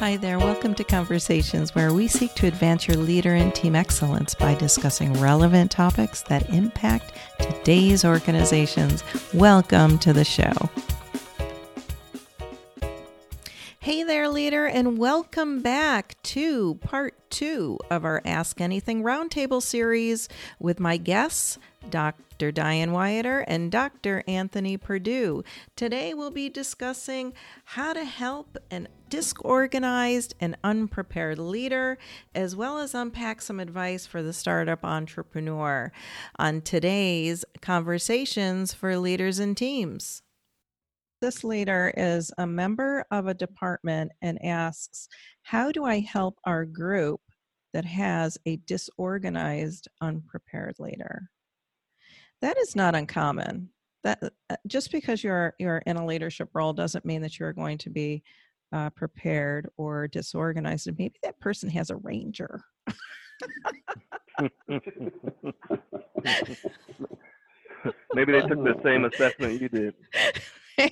Hi there. Welcome to Conversations, where we seek to advance your leader and team excellence by discussing relevant topics that impact today's organizations. Welcome to the show. And welcome back to part two of our Ask Anything Roundtable series with my guests, Dr. Diane Wyatter and Dr. Anthony Perdue. Today we'll be discussing how to help an disorganized and unprepared leader, as well as unpack some advice for the startup entrepreneur on today's Conversations for Leaders and Teams. This leader is a member of a department and asks, How do I help our group that has a disorganized, unprepared leader? That is not uncommon. That uh, just because you're you're in a leadership role doesn't mean that you're going to be uh, prepared or disorganized. And maybe that person has Arranger. maybe they took the same assessment you did. uh,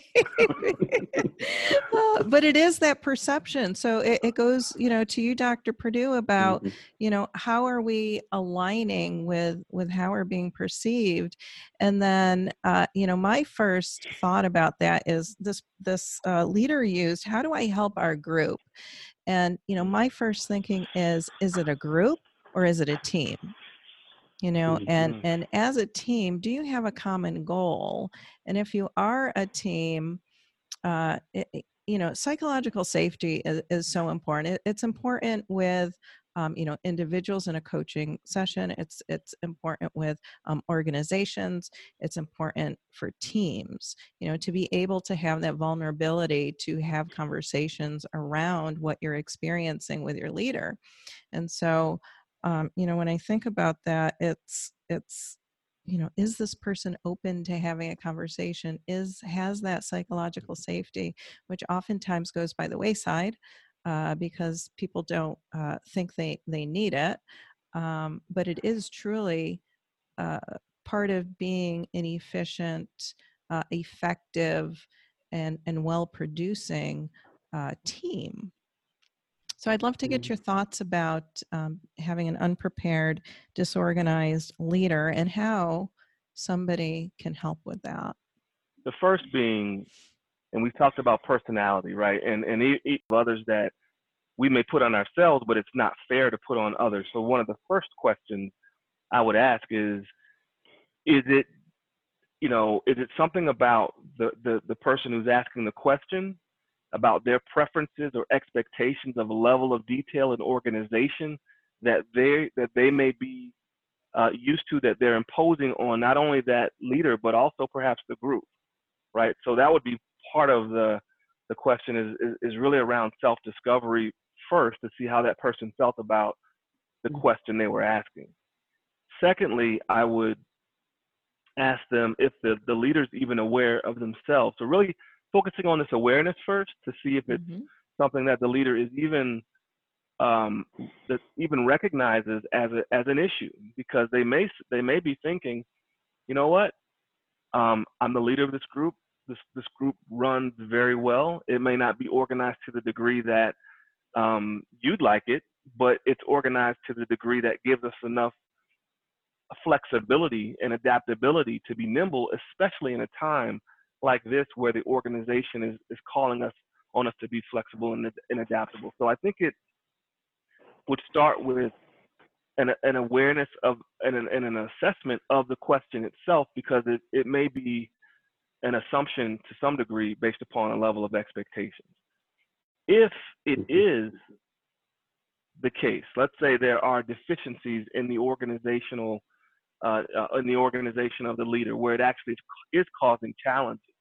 but it is that perception. So it, it, goes, you know, to you, Dr. Purdue, about, mm-hmm. you know, how are we aligning with with how we're being perceived, and then, uh, you know, my first thought about that is this this uh, leader used. How do I help our group? And you know, my first thinking is, is it a group or is it a team? You know mm-hmm. and and as a team do you have a common goal? And if you are a team uh it, you know psychological safety is, is so important. It, it's important with um, you know individuals in a coaching session. It's it's important with um, organizations. It's important for teams you know to be able to have that vulnerability to have conversations around what you're experiencing with your leader. And so um, you know when i think about that it's it's you know is this person open to having a conversation? Is has that psychological safety which oftentimes goes by the wayside uh, because people don't uh, think they they need it um, but it is truly uh, part of being an efficient uh, effective and and well producing uh, team so I'd love to get mm-hmm. your thoughts about um, having an unprepared, disorganized leader and how somebody can help with that. The first being, and we've talked about personality, right? And and e- others that we may put on ourselves, but it's not fair to put on others. So one of the first questions I would ask is, is it, you know, is it something about the the, the person who's asking the question about their preferences or expectations of a level of detail and organization that they that they may be uh, used to that they're imposing on not only that leader but also perhaps the group right? So that would be part of the the question is is, is really around self discovery first to see how that person felt about the mm-hmm. question they were asking. Secondly i would ask them if the the leader's even aware of themselves. So really focusing on this awareness first to see if it's mm-hmm. something that the leader is even um, that even recognizes as a, as an issue because they may they may be thinking, you know what, um, I'm the leader of this group. This this group runs very well. It may not be organized to the degree that um, you'd like it, but it's organized to the degree that gives us enough flexibility and adaptability to be nimble, especially in a time like this where the organization is, is calling us on us to be flexible and, and adaptable. So I think it would start with an, an awareness of and an, and an assessment of the question itself because it, it may be an assumption to some degree based upon a level of expectations. If it mm-hmm. the case, let's say there are deficiencies in the organizational uh, uh, in the organization of the leader where it actually is causing challenges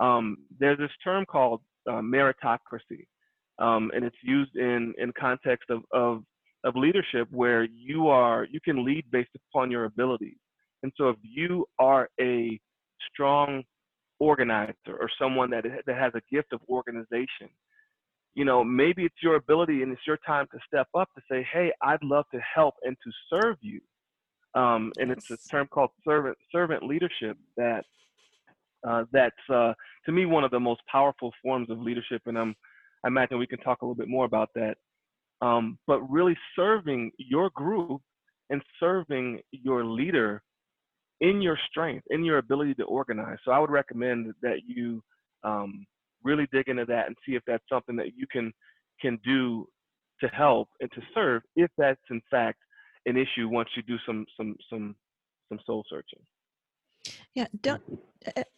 um, there's this term called uh, meritocracy, um, and it's used in in context of, of of leadership where you are you can lead based upon your abilities. And so if you are a strong organizer or someone that that has a gift of organization, you know maybe it's your ability and it's your time to step up to say, hey, I'd love to help and to serve you. Um, and it's a term called servant servant leadership that uh, that's uh, to me one of the most powerful forms of leadership, and I'm I imagine we can talk a little bit more about that. Um, but really serving your group and serving your leader in your strength, in your ability to organize. So I would recommend that you um, really dig into that and see if that's something that you can can do to help and to serve, if that's in fact an issue once you do some some some some soul searching. Yeah, don't,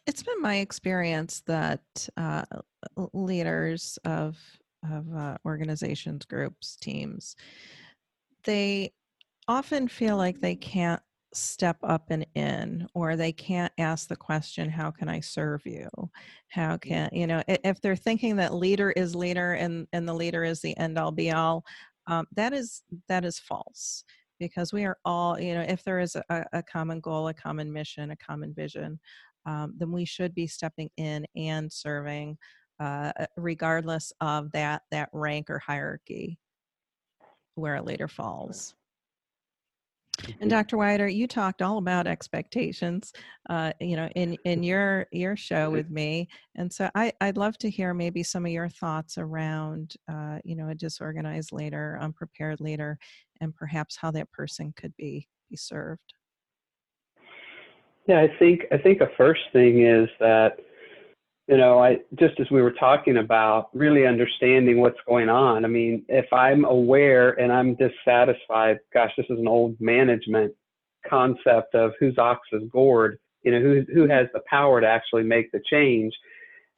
it's been my experience that uh, leaders of of uh, organizations, groups, teams, they often feel like they can't step up and in or they can't ask the question how can i serve you? How can you know if they're thinking that leader is leader and and the leader is the end all be all um, that is that is false because we are all you know if there is a, a common goal a common mission a common vision um, then we should be stepping in and serving uh, regardless of that that rank or hierarchy where a leader falls and Dr. Wider, you talked all about expectations, uh, you know, in in your your show with me, and so I I'd love to hear maybe some of your thoughts around, uh, you know, a disorganized leader, unprepared leader, and perhaps how that person could be be served. Yeah, I think I think a first thing is that you know, I just as we were talking about really understanding what's going on. I mean, if I'm aware and I'm dissatisfied, gosh, this is an old management concept of whose ox is gored, you know, who who has the power to actually make the change.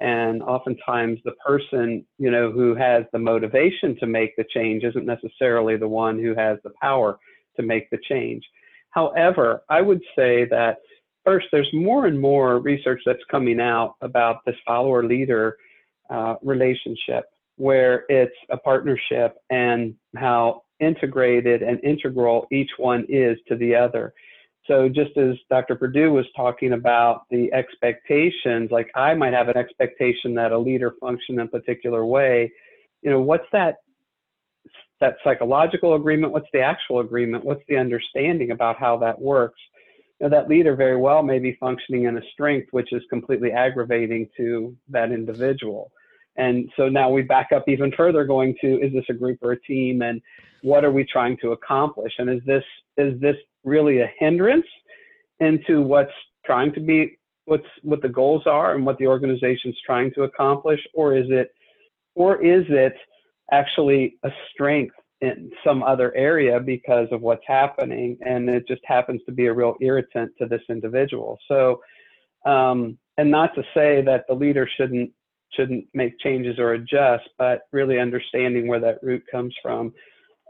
And oftentimes the person, you know, who has the motivation to make the change isn't necessarily the one who has the power to make the change. However, I would say that first, there's more and more research that's coming out about this follower leader uh, relationship, where it's a partnership and how integrated and integral each one is to the other. So, just as Dr. Perdue was talking about the expectations, like I might have an expectation that a leader function in a particular way, you know, what's that that psychological agreement? What's the actual agreement? What's the understanding about how that works? Know, that leader very well may be functioning in a strength which is completely aggravating to that individual. And so now we back up even further going to is this a group or a team and what are we trying to accomplish? And is this is this really a hindrance into what's trying to be what's what the goals are and what the organization's trying to accomplish or is it or is it actually a strength in some other area because of what's happening and it just happens to be a real irritant to this individual. So um, and not to say that the leader shouldn't shouldn't make changes or adjust but really understanding where that root comes from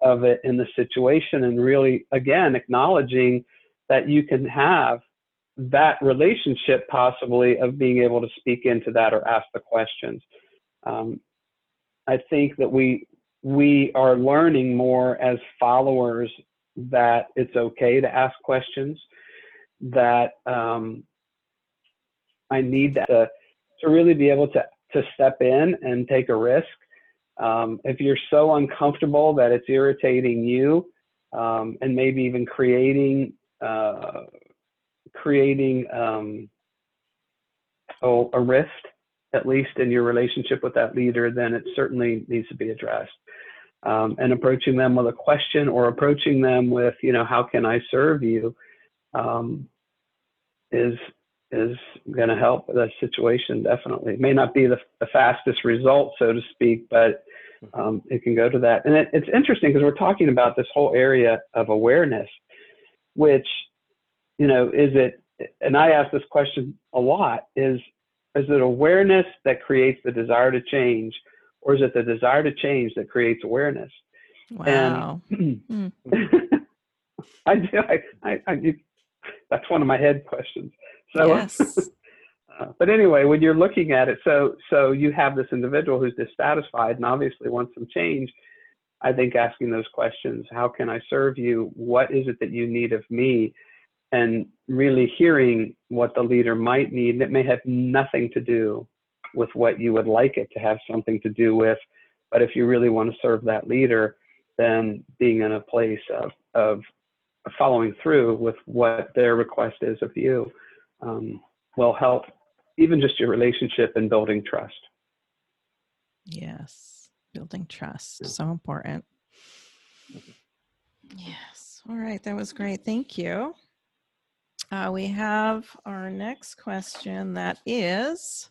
of it in the situation and really again acknowledging that you can have that relationship possibly of being able to speak into that or ask the questions. Um, I think that we we are learning more as followers that it's okay to ask questions, that um, I need to, to really be able to, to step in and take a risk. Um, if you're so uncomfortable that it's irritating you um, and maybe even creating uh, creating oh, a rift at least in your relationship with that leader, then it certainly needs to be addressed um, and approaching them with a question or approaching them with, you know, how can I serve you, um, is is going to help the situation definitely. It may not be the, the fastest result, so to speak, but um, it can go to that. And it, it's interesting because we're talking about this whole area of awareness, which, you know, is it? And I ask this question a lot: is is it awareness that creates the desire to change, or is it the desire to change that creates awareness? Wow. And hmm. I do. I, I, I, that's one of my head questions. So, yes. uh, but anyway, when you're looking at it, so so you have this individual who's dissatisfied and obviously wants some change. I think asking those questions: How can I serve you? What is it that you need of me? And really hearing what the leader might need. And it may have nothing to do with what you would like it to have something to do with. But if you really want to serve that leader, then being in a place of, of following through with what their request is of you um, will help even just your relationship and building trust. Yes. Building trust, so important. Yes. All right. That was great. Thank you. Uh, we have our next question that is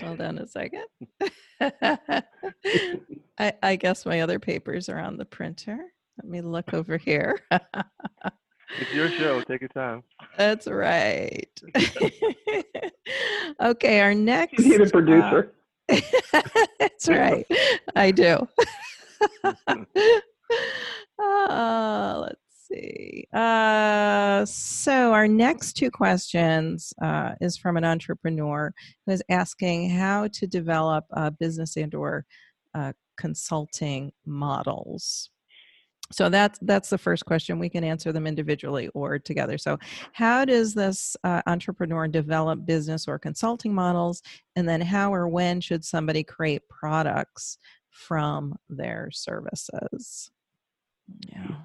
Hold on a second. I, I guess my other papers are on the printer. Let me look over here. it's your show. Take your time. That's right. okay, our next. You need a producer. Uh, that's right. I do. uh, let's see. Uh, so our next two questions uh, is from an entrepreneur who is asking how to develop business and or uh, consulting models. So that's that's the first question. We can answer them individually or together. So, how does this uh, entrepreneur develop business or consulting models, and then how or when should somebody create products from their services? Yeah.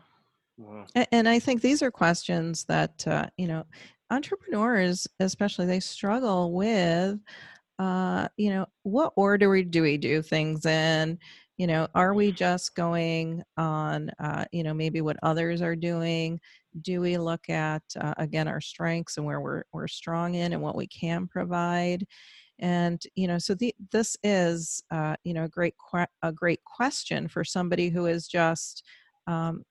Wow. And I think these are questions that uh, you know entrepreneurs, especially, they struggle with. Uh, you know, what order do we do things in? You know, are we just going on? Uh, you know, maybe what others are doing? Do we look at uh, again our strengths and where we're we're strong in and what we can provide? and you know so the, this is uh, you know a great que- a great question for somebody who is just um,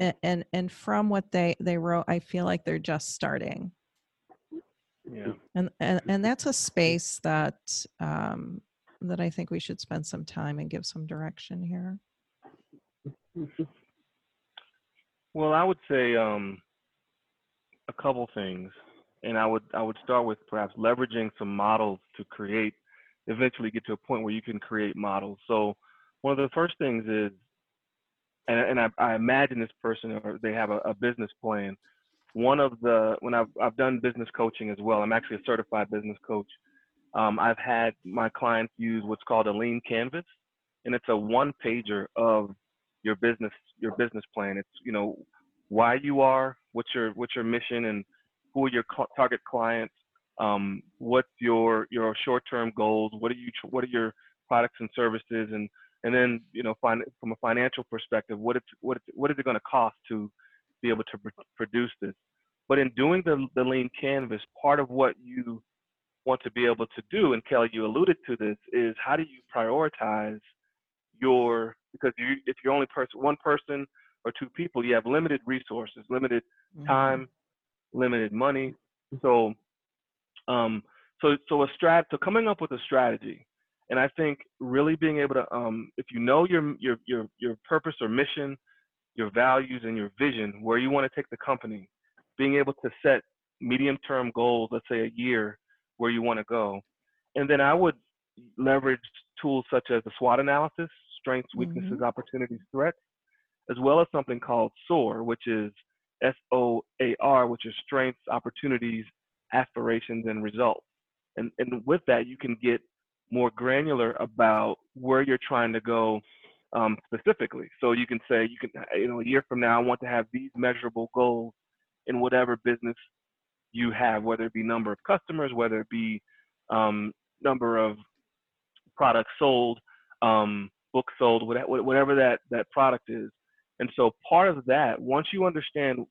and, and and from what they they wrote i feel like they're just starting. Yeah. And and, and that's a space that um that i think we should spend some time and give some direction here. Well i would say um a couple things and i would i would start with perhaps leveraging some models to create eventually get to a point where you can create models. So one of the first things is and, and I, I, imagine this person or they have a, a, business plan. One of the when I've I've done business coaching as well. I'm actually a certified business coach. Um, I've had my clients use what's called a lean canvas, and it's a one pager of your business your business plan. It's you know why you are, what's your what's your mission, and who are your cl- target clients. Um, what's your your short term goals? What are you what are your products and services and and then you know find from a financial perspective what it's what it's, what is it going to cost to be able to pr- produce this? But in doing the, the lean canvas part of what you want to be able to do and kelly you alluded to this is how do you prioritize your because you if you're only person one person or two people you have limited resources limited mm-hmm. time limited money. So um so so a strat so coming up with a strategy and I think really being able to, um, if you know your your your your purpose or mission, your values and your vision, where you want to take the company, being able to set medium-term goals, let's say a year, where you want to go, and then I would leverage tools such as the SWOT analysis, strengths, weaknesses, mm-hmm. opportunities, threats, as well as something called SOAR, which is S O A R, which is strengths, opportunities, aspirations, and results. And and with that, you can get more granular about where you're trying to go um, specifically. So you can say, you can, you know, a year from now, I want to have these measurable goals in whatever business you have, whether it be number of customers, whether it be um, number of products sold, um, books sold, whatever that, that product is. And so part of that, once you understand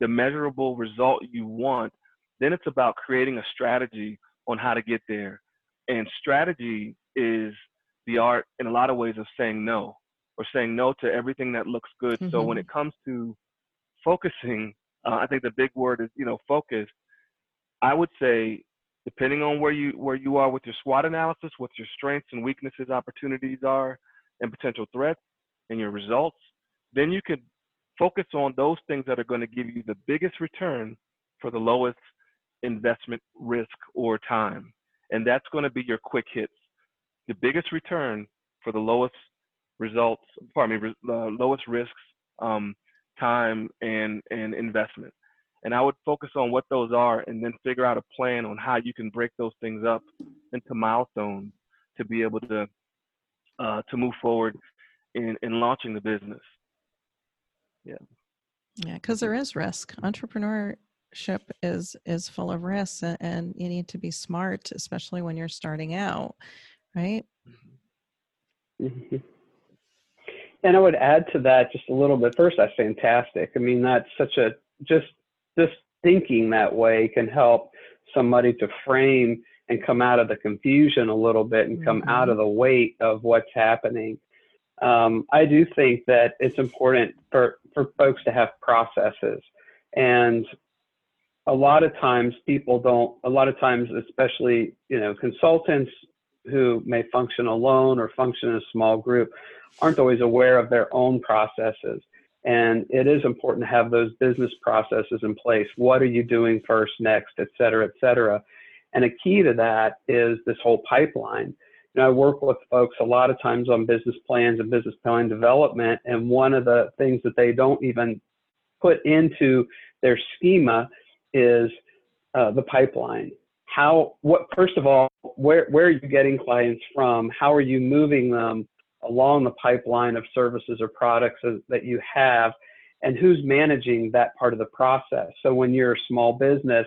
the measurable result you want, then it's about creating a strategy on how to get there. And strategy is the art in a lot of ways of saying no or saying no to everything that looks good. Mm-hmm. So when mm-hmm. it comes to focusing, uh, I think the big word is, you know, focus. I would say, depending on where you where you are with your SWOT analysis, what your strengths and weaknesses, opportunities are, and potential threats, and your results, then you could focus on those things that are going to give you the biggest return for the lowest investment risk or time and that's going to be your quick hits. The biggest return for the lowest results, pardon me, uh, lowest risks, um, time, and and investment. And I would focus on what those are, and then figure out a plan on how you can break those things up into milestones to be able to uh, to move forward in in launching the business. Yeah. Yeah, because there is risk. Entrepreneur is is full of risks and you need to be smart especially when you're starting out right mm-hmm. and i would add to that just a little bit first that's fantastic i mean that's such a just just thinking that way can help somebody to frame and come out of the confusion a little bit and come mm-hmm. out of the weight of what's happening um, I do think that it's important for, for folks to have processes. And a lot of times people don't, a lot of times, especially, you know, consultants who may function alone or function in a small group aren't always aware of their own processes. And it is important to have those business processes in place. What are you doing first, next, et cetera, et cetera. And a key to that is this whole pipeline know, I work with folks a lot of times on business plans and business plan development, and one of the things that they don't even put into their schema is uh, the pipeline. How, what, first of all, where, where are you getting clients from? How are you moving them along the pipeline of services or products that you have? And who's managing that part of the process? So when you're a small business,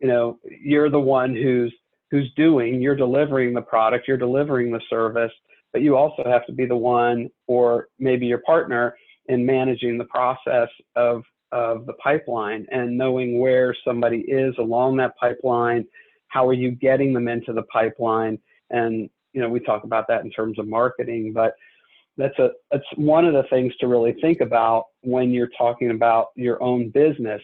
you know, you're the one who's who's doing, you're delivering the product, you're delivering the service, but you also have to be the one or maybe your partner in managing the process of, of the pipeline and knowing where somebody is along that pipeline. How are you getting them into the pipeline? And, you know, we talk about that in terms of marketing, but that's a that's one of the things to really think about when you're talking about your own business.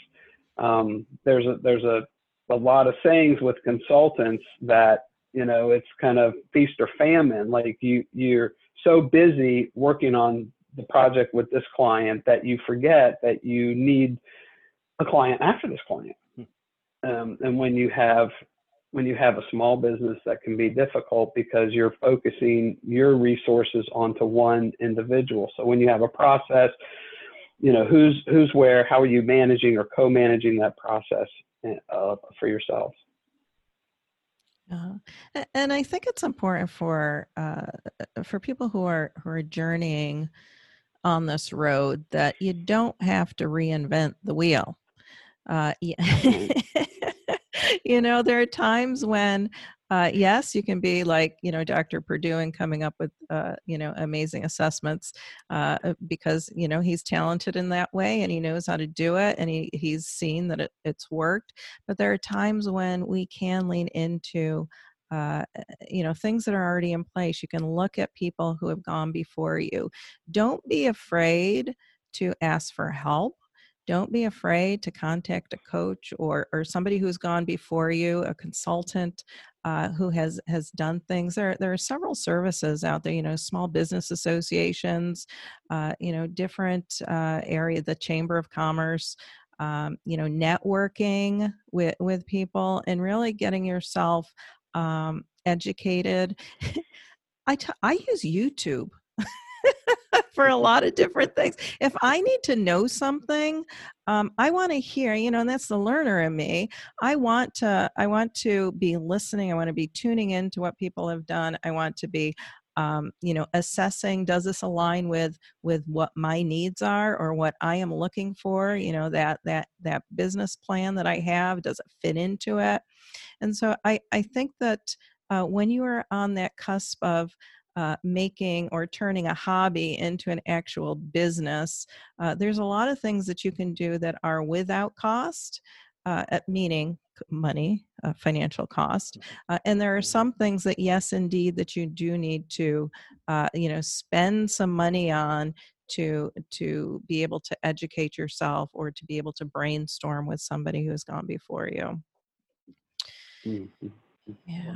Um, there's a there's a a lot of sayings with consultants that you know it's kind of feast or famine like you you're so busy working on the project with this client that you forget that you need a client after this client hmm. um, and when you have when you have a small business that can be difficult because you're focusing your resources onto one individual so when you have a process you know who's who's where how are you managing or co-managing that process uh, for yourself. Uh, and I think it's important for uh, for people who are who are journeying on this road that you don't have to reinvent the wheel. Uh, yeah. you know, there are times when uh, yes, you can be like you know Dr. Purdue and coming up with uh, you know amazing assessments uh, uh, because you know he's talented in that way and he knows how to do it and he he's seen that it, it's worked. But there are times when we can lean into uh, you know things that are already in place. You can look at people who have gone before you. Don't be afraid to ask for help don't be afraid to contact a coach or, or somebody who's gone before you, a consultant uh, who has has done things. There there are several services out there. You know, small business associations, uh, you know, different uh, area, the Chamber of Commerce. Um, you know, networking with with people and really getting yourself um, educated. I, t- I use YouTube for a lot of different things. If I need to know something, um, I want to hear, you know, and that's the learner in me. I want to, I want to be listening. I want to be tuning into what people have done. I want to be, um, you know, assessing does this align with with what my needs are or what I am looking for. You know, that that that business plan that I have does it fit into it? And so I I think that uh, when you are on that cusp of uh, making or turning a hobby into an actual business. Uh, there's a lot of things that you can do that are without cost, uh, meaning money, uh, financial cost. Mm-hmm. Uh, and there are some things that, yes, indeed, that you do need to, uh, you know, spend some money on to to be able to educate yourself or to be able to brainstorm with somebody who has gone before you. Mm-hmm. Yeah.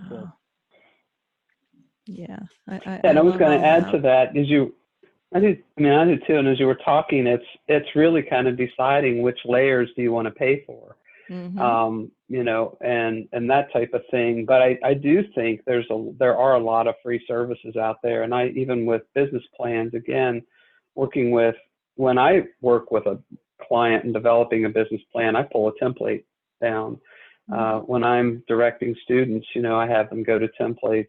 Yeah. I, I, and I, I was going to add that. to that is you, I do, I mean, I do too. And as you were talking, it's, it's really kind of deciding which layers do you want to pay for, mm-hmm. um, you know, and, and that type of thing. But I, I do think there's a, there are a lot of free services out there. And I, even with business plans, again, working with, when I work with a client and developing a business plan, I pull a template down. Uh, when I'm directing students, you know, I have them go to templates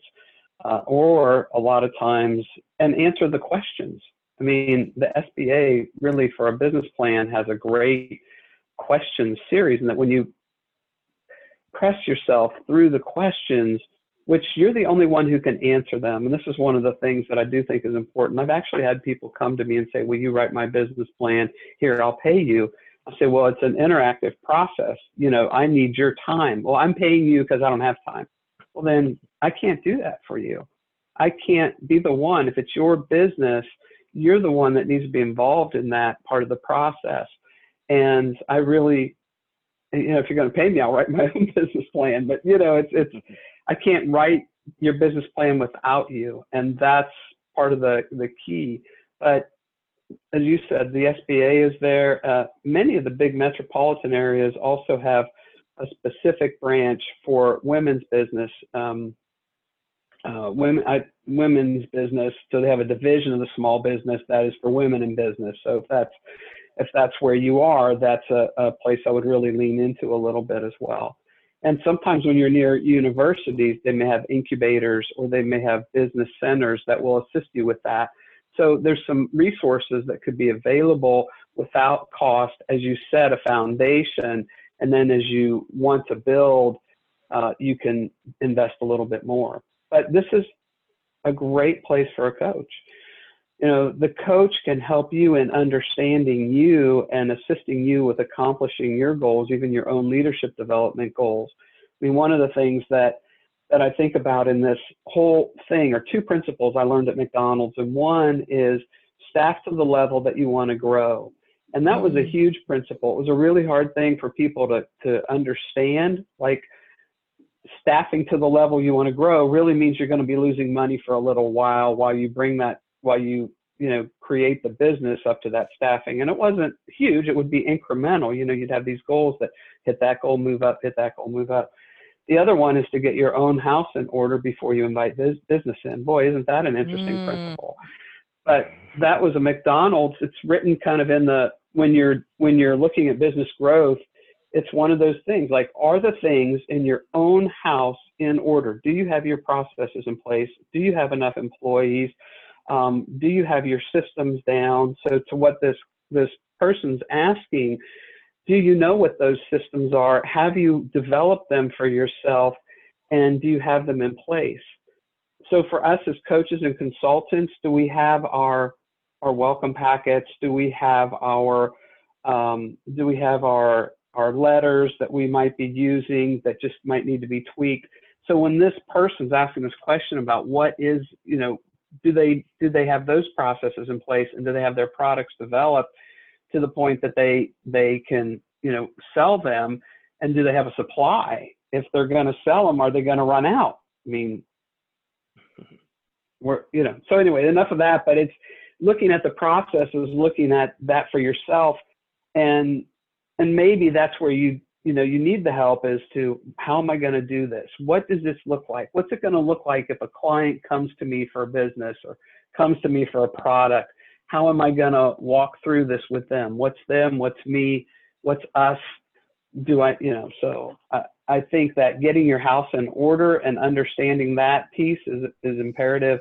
uh, or a lot of times, and answer the questions. I mean, the SBA really for a business plan has a great question series, and that when you press yourself through the questions, which you're the only one who can answer them. And this is one of the things that I do think is important. I've actually had people come to me and say, Will you write my business plan? Here, I'll pay you. I say, Well, it's an interactive process. You know, I need your time. Well, I'm paying you because I don't have time. Well, then I can't do that for you. I can't be the one. If it's your business, you're the one that needs to be involved in that part of the process. And I really, you know, if you're going to pay me, I'll write my own business plan. But you know, it's it's I can't write your business plan without you, and that's part of the the key. But as you said, the SBA is there. Uh, many of the big metropolitan areas also have a specific branch for women's business. Um, uh, women, I, women's business. So they have a division of the small business that is for women in business. So if that's if that's where you are, that's a, a place I would really lean into a little bit as well. And sometimes when you're near universities, they may have incubators or they may have business centers that will assist you with that. So there's some resources that could be available without cost as you set a foundation. And then as you want to build, uh, you can invest a little bit more. But this is a great place for a coach. You know, the coach can help you in understanding you and assisting you with accomplishing your goals, even your own leadership development goals. I mean, one of the things that that I think about in this whole thing are two principles I learned at McDonald's, and one is staff to the level that you want to grow. And that was a mm-hmm. huge principle. It was a really hard thing for people to, to understand. Like, staffing to the level you want to grow really means you're going to be losing money for a little while while you bring that while you you know create the business up to that staffing and it wasn't huge it would be incremental you know you'd have these goals that hit that goal move up hit that goal move up the other one is to get your own house in order before you invite this business in. Boy isn't that an interesting mm. principle. But that was a mcdonald's. It's written kind of in the when you're when you're looking at business growth it's one of those things like are the things in your own house in order? Do you have your processes in place? Do you have enough employees? Um, do you have your systems down? So to what this this person's asking do you know what those systems are? Have you developed them for yourself? And do you have them in place? So for us as coaches and consultants do we have our our welcome packets? Do we have our um, do we have our our letters that we might be using that just might need to be tweaked. So when this person's asking this question about what is, you know, do they do they have those processes in place and do they have their products developed to the point that they they can, you know, sell them and do they have a supply? If they're going to sell them, are they going to run out? I mean, we're, you know, so anyway, enough of that, but it's looking at the processes, looking at that for yourself and and maybe that's where you you know you need the help as to how am i going to do this what does this look like what's it going to look like if a client comes to me for a business or comes to me for a product how am i going to walk through this with them? What's them? What's me? What's us? Do i you know so i, I think that getting your house in order and understanding that piece is is imperative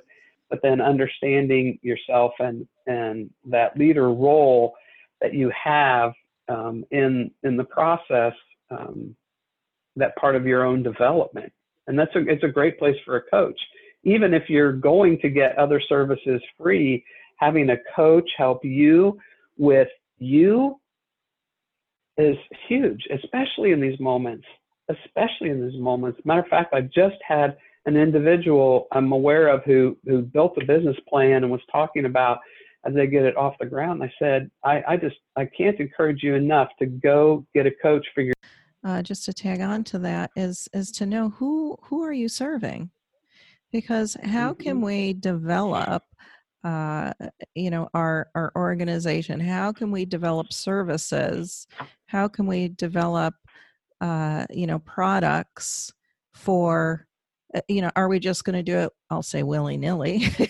but then understanding yourself and and that leader role that you have um, in in the process um, that part of your own development. And that's a it's a great place for a coach. Even if you're going to get other services free having a coach help you with you is huge especially in these moments especially in these moments matter of fact i just had an individual i'm aware of who who built a business plan and was talking about as they get it off the ground. I said, I, I just I can't encourage you enough to go get a coach for your. Uh, just to tag on to that is is to know who who are you serving, because how can mm-hmm. we develop uh, you know our our organization how can we develop services how can we develop uh, you know products for uh, you know are we just going to do it i'll say willy-nilly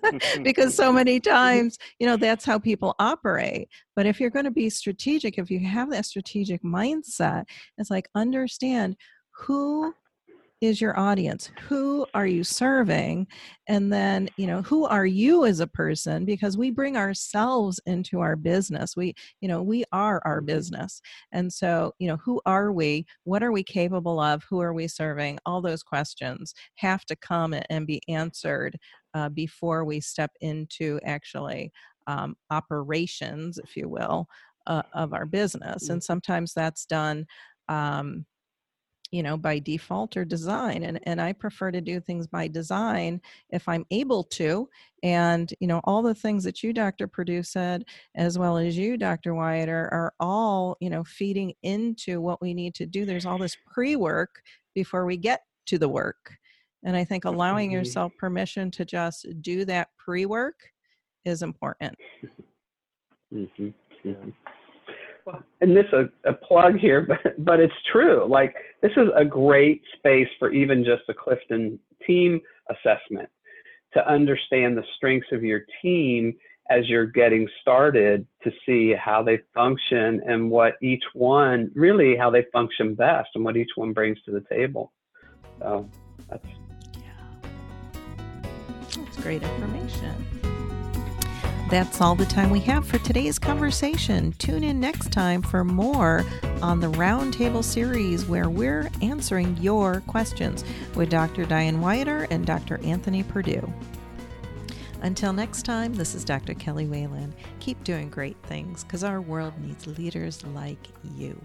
because so many times, you know, that's how people operate. But if you're going to be strategic, if you have that strategic mindset, it's like understand who is your audience? Who are you serving? And then you know who are you as a person? Because we bring ourselves into our business. We you know we are our mm-hmm. business. And so you know who are we? What are we capable of? Who are we serving? All those questions have to come and be answered uh, before we step into actually um, operations if you will uh, of our business. And mm-hmm. sometimes that's done um, you know by default or design and and i prefer to do things by design if i'm able to and you know all the things that you dr purdue said as well as you dr wyatt are, are all you know feeding into what we need to do. There's all this pre-work before we get to the work and i think allowing yourself permission to just do that pre-work is important. Mm-hmm. Mm-hmm and this a, a plug here, but but it's true. Like this is a great space for even just a Clifton team assessment to understand the strengths of your team as you're getting started to see how they function and what each one really how they function best and what each one brings to the table. So that's yeah. That's great information. That's all the time we have for today's conversation. Tune in next time for more on the Roundtable series where we're answering your questions with Dr. Diane Wyatter and Dr. Anthony Purdue. Until next time, this is Dr. Kelly Whalen. Keep doing great things because our world needs leaders like you.